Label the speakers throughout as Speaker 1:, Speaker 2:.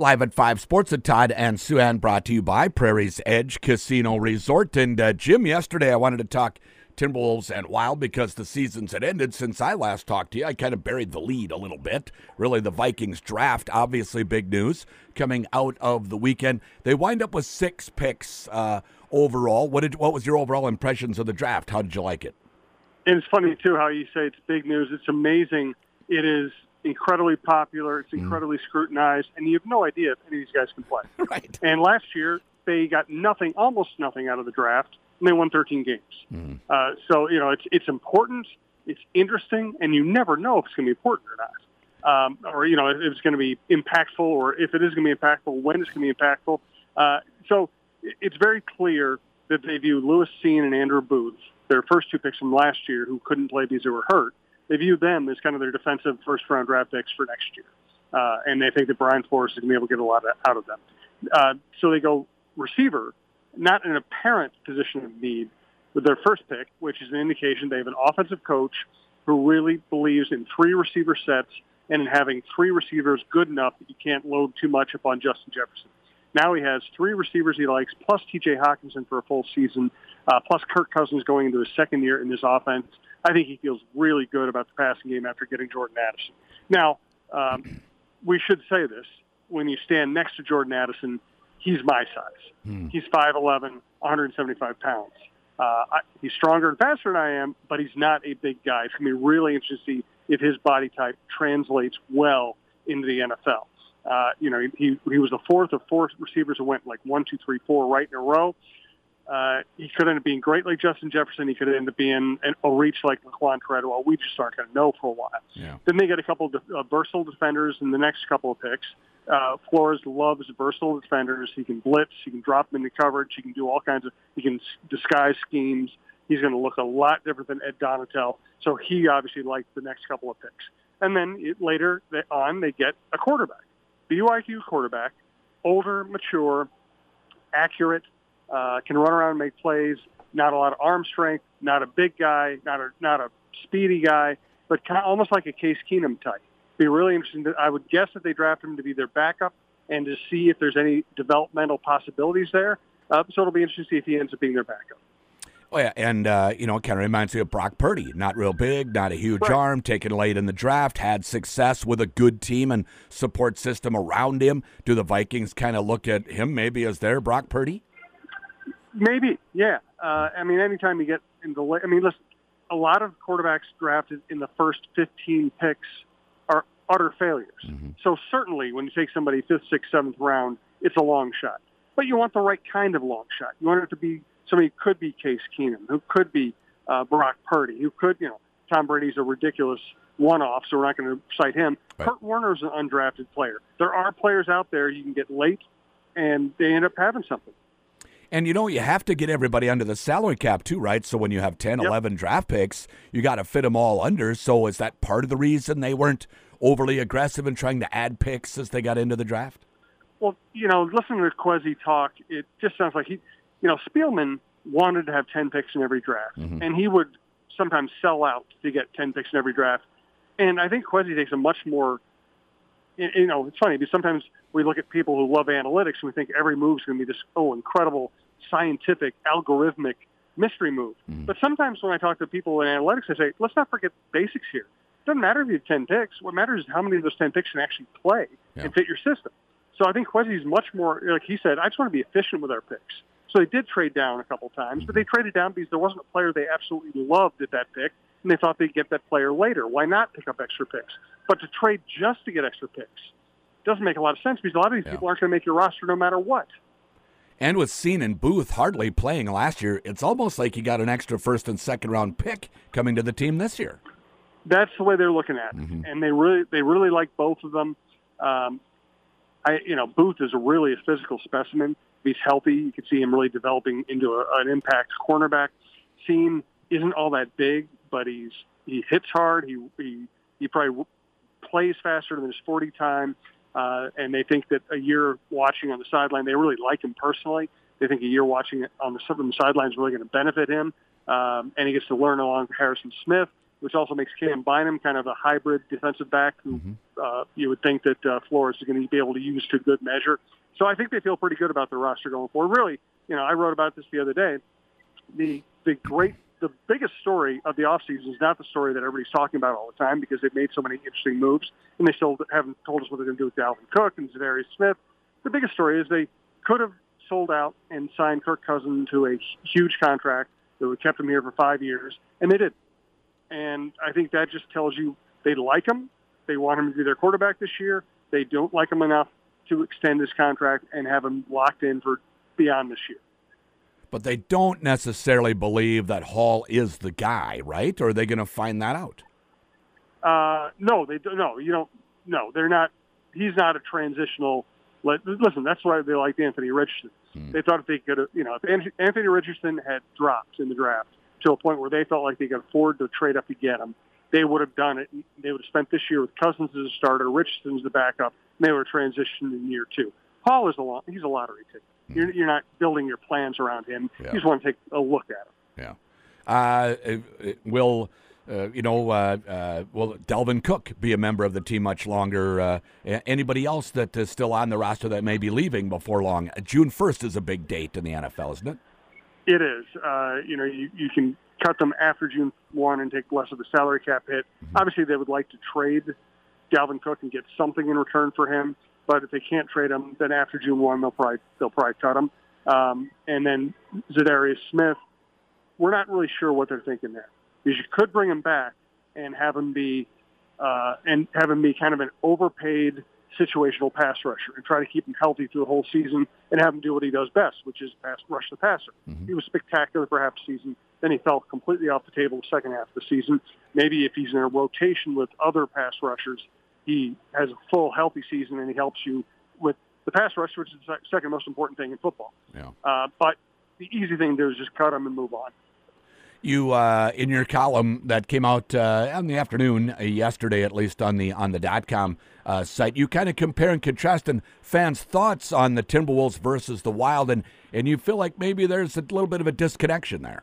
Speaker 1: Live at 5 Sports at Todd and Souhan brought to you by Prairie's Edge Casino Resort. And uh, Jim, yesterday I wanted to talk Timberwolves and Wild because the seasons had ended since I last talked to you. I kind of buried the lead a little bit. Really, the Vikings draft, obviously big news coming out of the weekend. They wind up with six picks uh, overall. What did what was your overall impressions of the draft? How did you like it?
Speaker 2: And it's funny too how you say it's big news. It's amazing. It is incredibly popular. It's mm. incredibly mm. scrutinized, and you have no idea if any of these guys can play.
Speaker 1: right.
Speaker 2: And last year they got nothing, almost nothing out of the draft, and they won 13 games. Mm. Uh, so you know it's it's important, it's interesting, and you never know if it's going to be important or not. Um, or you know if it's going to be impactful, or if it is going to be impactful, when it's going to be impactful. Uh, so it's very clear that they view Lewis Cine and Andrew Booth, their first two picks from last year, who couldn't play because they were hurt, they view them as kind of their defensive first round draft picks for next year. Uh, and they think that Brian Flores is going to be able to get a lot of, out of them. Uh, so they go receiver, not an apparent position of need with their first pick, which is an indication they have an offensive coach who really believes in three receiver sets and in having three receivers good enough that you can't load too much upon Justin Jefferson. Now he has three receivers he likes, plus T.J. Hockenson for a full season, uh, plus Kirk Cousins going into his second year in this offense. I think he feels really good about the passing game after getting Jordan Addison. Now, um, we should say this. When you stand next to Jordan Addison, he's my size. Hmm. He's 5'11", 175 pounds. Uh, I, he's stronger and faster than I am, but he's not a big guy. It's going to be really interesting to see if his body type translates well into the NFL. Uh, you know, he, he was the fourth of four receivers who went like one, two, three, four right in a row. Uh, he could end up being great like Justin Jefferson. He could end up being an, a reach like Laquon Treadwell. We just aren't going to know for a while.
Speaker 1: Yeah.
Speaker 2: Then they get a couple of uh, versatile defenders in the next couple of picks. Uh, Flores loves versatile defenders. He can blitz. He can drop them into coverage. He can do all kinds of. He can disguise schemes. He's going to look a lot different than Ed Donatell. So he obviously liked the next couple of picks. And then it, later on, they get a quarterback, BYU quarterback, older, mature, accurate, uh, can run around and make plays. Not a lot of arm strength. Not a big guy. Not a not a speedy guy. But kind of almost like a Case Keenum type. Be really interesting. To, I would guess that they draft him to be their backup and to see if there's any developmental possibilities there. Uh, so it'll be interesting to see if he ends up being their backup.
Speaker 1: Oh yeah, and uh, you know, it kind of reminds me of Brock Purdy. Not real big, not a huge
Speaker 2: right.
Speaker 1: arm, taken late in the draft, had success with a good team and support system around him. Do the Vikings kind of look at him maybe as their Brock Purdy?
Speaker 2: Maybe, yeah. Uh, I mean, anytime you get in the late, I mean, listen, a lot of quarterbacks drafted in the first 15 picks are utter failures. Mm-hmm. So certainly, when you take somebody fifth, sixth, seventh round, it's a long shot. But you want the right kind of long shot. You want it to be somebody who could be Case Keenum, who could be uh, Brock Purdy, who could, you know, Tom Brady's a ridiculous one-off, so we're not going to cite him. Right. Kurt Warner's an undrafted player. There are players out there you can get late, and they end up having something.
Speaker 1: And you know, you have to get everybody under the salary cap too, right? So when you have 10, yep. 11 draft picks, you got to fit them all under. So is that part of the reason they weren't overly aggressive in trying to add picks as they got into the draft?
Speaker 2: Well, you know, listening to Kwesi talk, it just sounds like he, you know, Spielman wanted to have 10 picks in every draft, mm-hmm. and he would sometimes sell out to get 10 picks in every draft. And I think Kwesi takes a much more, you know, it's funny because sometimes we look at people who love analytics and we think every move is going to be this, oh, incredible scientific, algorithmic mystery move. Mm-hmm. But sometimes when I talk to people in analytics, I say, let's not forget basics here. It doesn't matter if you have 10 picks. What matters is how many of those 10 picks can actually play yeah. and fit your system. So I think Kwesi's much more, like he said, I just want to be efficient with our picks. So they did trade down a couple times, but they mm-hmm. traded down because there wasn't a player they absolutely loved at that pick, and they thought they'd get that player later. Why not pick up extra picks? But to trade just to get extra picks doesn't make a lot of sense because a lot of these yeah. people aren't going to make your roster no matter what.
Speaker 1: And with Cine and Booth hardly playing last year, it's almost like you got an extra first and second round pick coming to the team this year.
Speaker 2: That's the way they're looking at it, mm-hmm. and they really they really like both of them. Um, I you know Booth is really a physical specimen. He's healthy, you can see him really developing into a, an impact cornerback. Cine isn't all that big, but he's he hits hard. He he he probably plays faster than his 40 time. Uh, and they think that a year watching on the sideline, they really like him personally. They think a year watching on the, the sideline is really going to benefit him. Um, and he gets to learn along with Harrison Smith. which also makes Cam Bynum kind of a hybrid defensive back who mm-hmm. uh, you would think that uh, Flores is going to be able to use to good measure. So I think they feel pretty good about the roster going forward. Really, you know, I wrote about this the other day. The the great the biggest story of the offseason is not the story that everybody's talking about all the time because they've made so many interesting moves and they still haven't told us what they're going to do with Dalvin Cook and Za'Darius Smith. The biggest story is they could have sold out and signed Kirk Cousins to a huge contract that would have kept him here for five years, and they did. And I think that just tells you they like him. They want him to be their quarterback this year. They don't like him enough to extend his contract and have him locked in for beyond this year.
Speaker 1: But they don't necessarily believe that Hall is the guy, right? Or are they going to find that out?
Speaker 2: Uh, no, they don't. No, you don't. No, they're not. He's not a transitional. Listen, that's why they liked Anthony Richardson. Hmm. They thought if they could, you know, if Anthony Richardson had dropped in the draft to a point where they felt like they could afford to trade up to get him, they would have done it. They would have spent this year with Cousins as a starter, Richardson as the backup. And they would have transitioned in year two. Hall is a long, he's a lottery ticket. Hmm. You're, you're not building your plans around him. Yeah. You just want to take a look at
Speaker 1: him. Yeah. Uh, will uh, you know, uh, uh, will Dalvin Cook be a member of the team much longer? Uh, anybody else that is still on the roster that may be leaving before long? June 1st is a big date in the NFL, isn't it?
Speaker 2: It is. Uh, you know, you, you can cut them after June 1 and take less of the salary cap hit. Mm-hmm. Obviously, they would like to trade Dalvin Cook and get something in return for him. But if they can't trade him, then after June 1, they'll probably, they'll probably cut him. Um, and then Za'Darius Smith, we're not really sure what they're thinking there is you could bring him back and have him be uh, and have him be kind of an overpaid situational pass rusher and try to keep him healthy through the whole season and have him do what he does best, which is pass rush the passer. Mm-hmm. He was spectacular for half the season. Then he fell completely off the table the second half of the season. Maybe if he's in a rotation with other pass rushers, he has a full healthy season and he helps you with the pass rush, which is the second most important thing in football.
Speaker 1: Yeah.
Speaker 2: Uh, but the easy thing to do is just cut him and move on
Speaker 1: you uh, in your column that came out uh, in the afternoon uh, yesterday, at least on the on the dot com uh, site, you kind of compare and contrast and fans' thoughts on the Timberwolves versus the Wild, and and you feel like maybe there's a little bit of a disconnection there.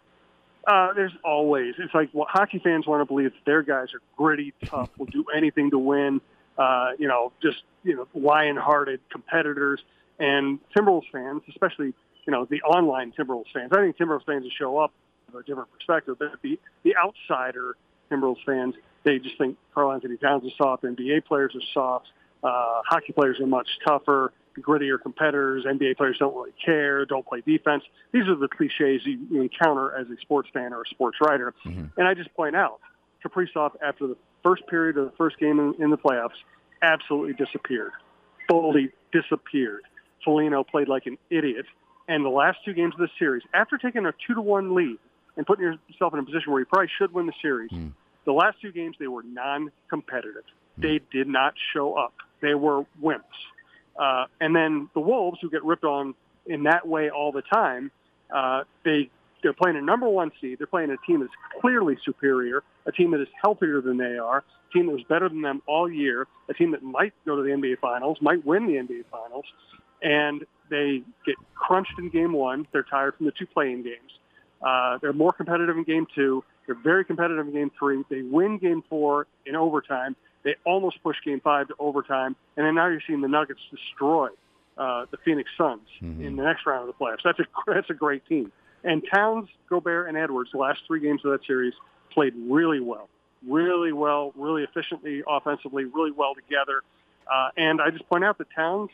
Speaker 2: Uh, there's always it's like well, hockey fans want to believe that their guys are gritty, tough, will do anything to win. Uh, you know, just you know, lion-hearted competitors, and Timberwolves fans, especially you know the online Timberwolves fans. I think Timberwolves fans will show up with a different perspective. But the the outsider Timberwolves fans, they just think Karl-Anthony Towns is soft. NBA players are soft. Uh, hockey players are much tougher, grittier competitors. NBA players don't really care, don't play defense. These are the cliches you, you encounter as a sports fan or a sports writer. Mm-hmm. And I just point out, Kaprizov, after the first period of the first game in, in the playoffs, absolutely disappeared, fully disappeared. Foligno played like an idiot. And the last two games of the series, after taking a two to one lead, and putting yourself in a position where you probably should win the series. Mm. The last two games, they were non-competitive. Mm. They did not show up. They were wimps. Uh, and then the Wolves, who get ripped on in that way all the time, uh, they they're play-in a number one seed. They're playing a team that's clearly superior, a team that is healthier than they are, a team that was better than them all year, a team that might go to the NBA Finals, might win the NBA Finals, and they get crunched in game one. They're tired from the two playing games. Uh, they're more competitive in game two. They're very competitive in game three. They win game four in overtime. They almost push game five to overtime. And then now you're seeing the Nuggets destroy uh, the Phoenix Suns mm-hmm. in the next round of the playoffs. That's a, that's a great team. And Towns, Gobert, and Edwards, the last three games of that series, played really well. Really well, really efficiently, offensively, really well together. Uh, and I just point out that Towns,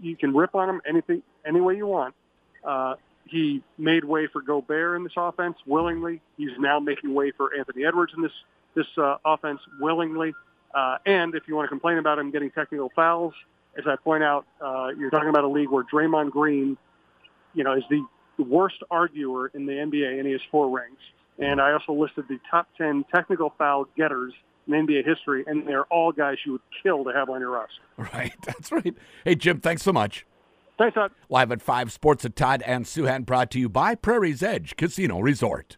Speaker 2: you can rip on him anything, any way you want. Uh, he made way for Gobert in this offense willingly. He's now making way for Anthony Edwards in this this uh, offense willingly. Uh, and if you want to complain about him getting technical fouls, as I point out, uh, you're talking about a league where Draymond Green, you know, is the worst arguer in the NBA, and he has four rings. And I also listed the top 10 technical foul getters in NBA history, and they're all guys you would kill to have on your roster.
Speaker 1: Right, that's right. Hey, Jim, thanks so much.
Speaker 2: Thanks, Todd.
Speaker 1: Live at 5 Sports at Todd and Souhan brought to you by Prairie's Edge Casino Resort.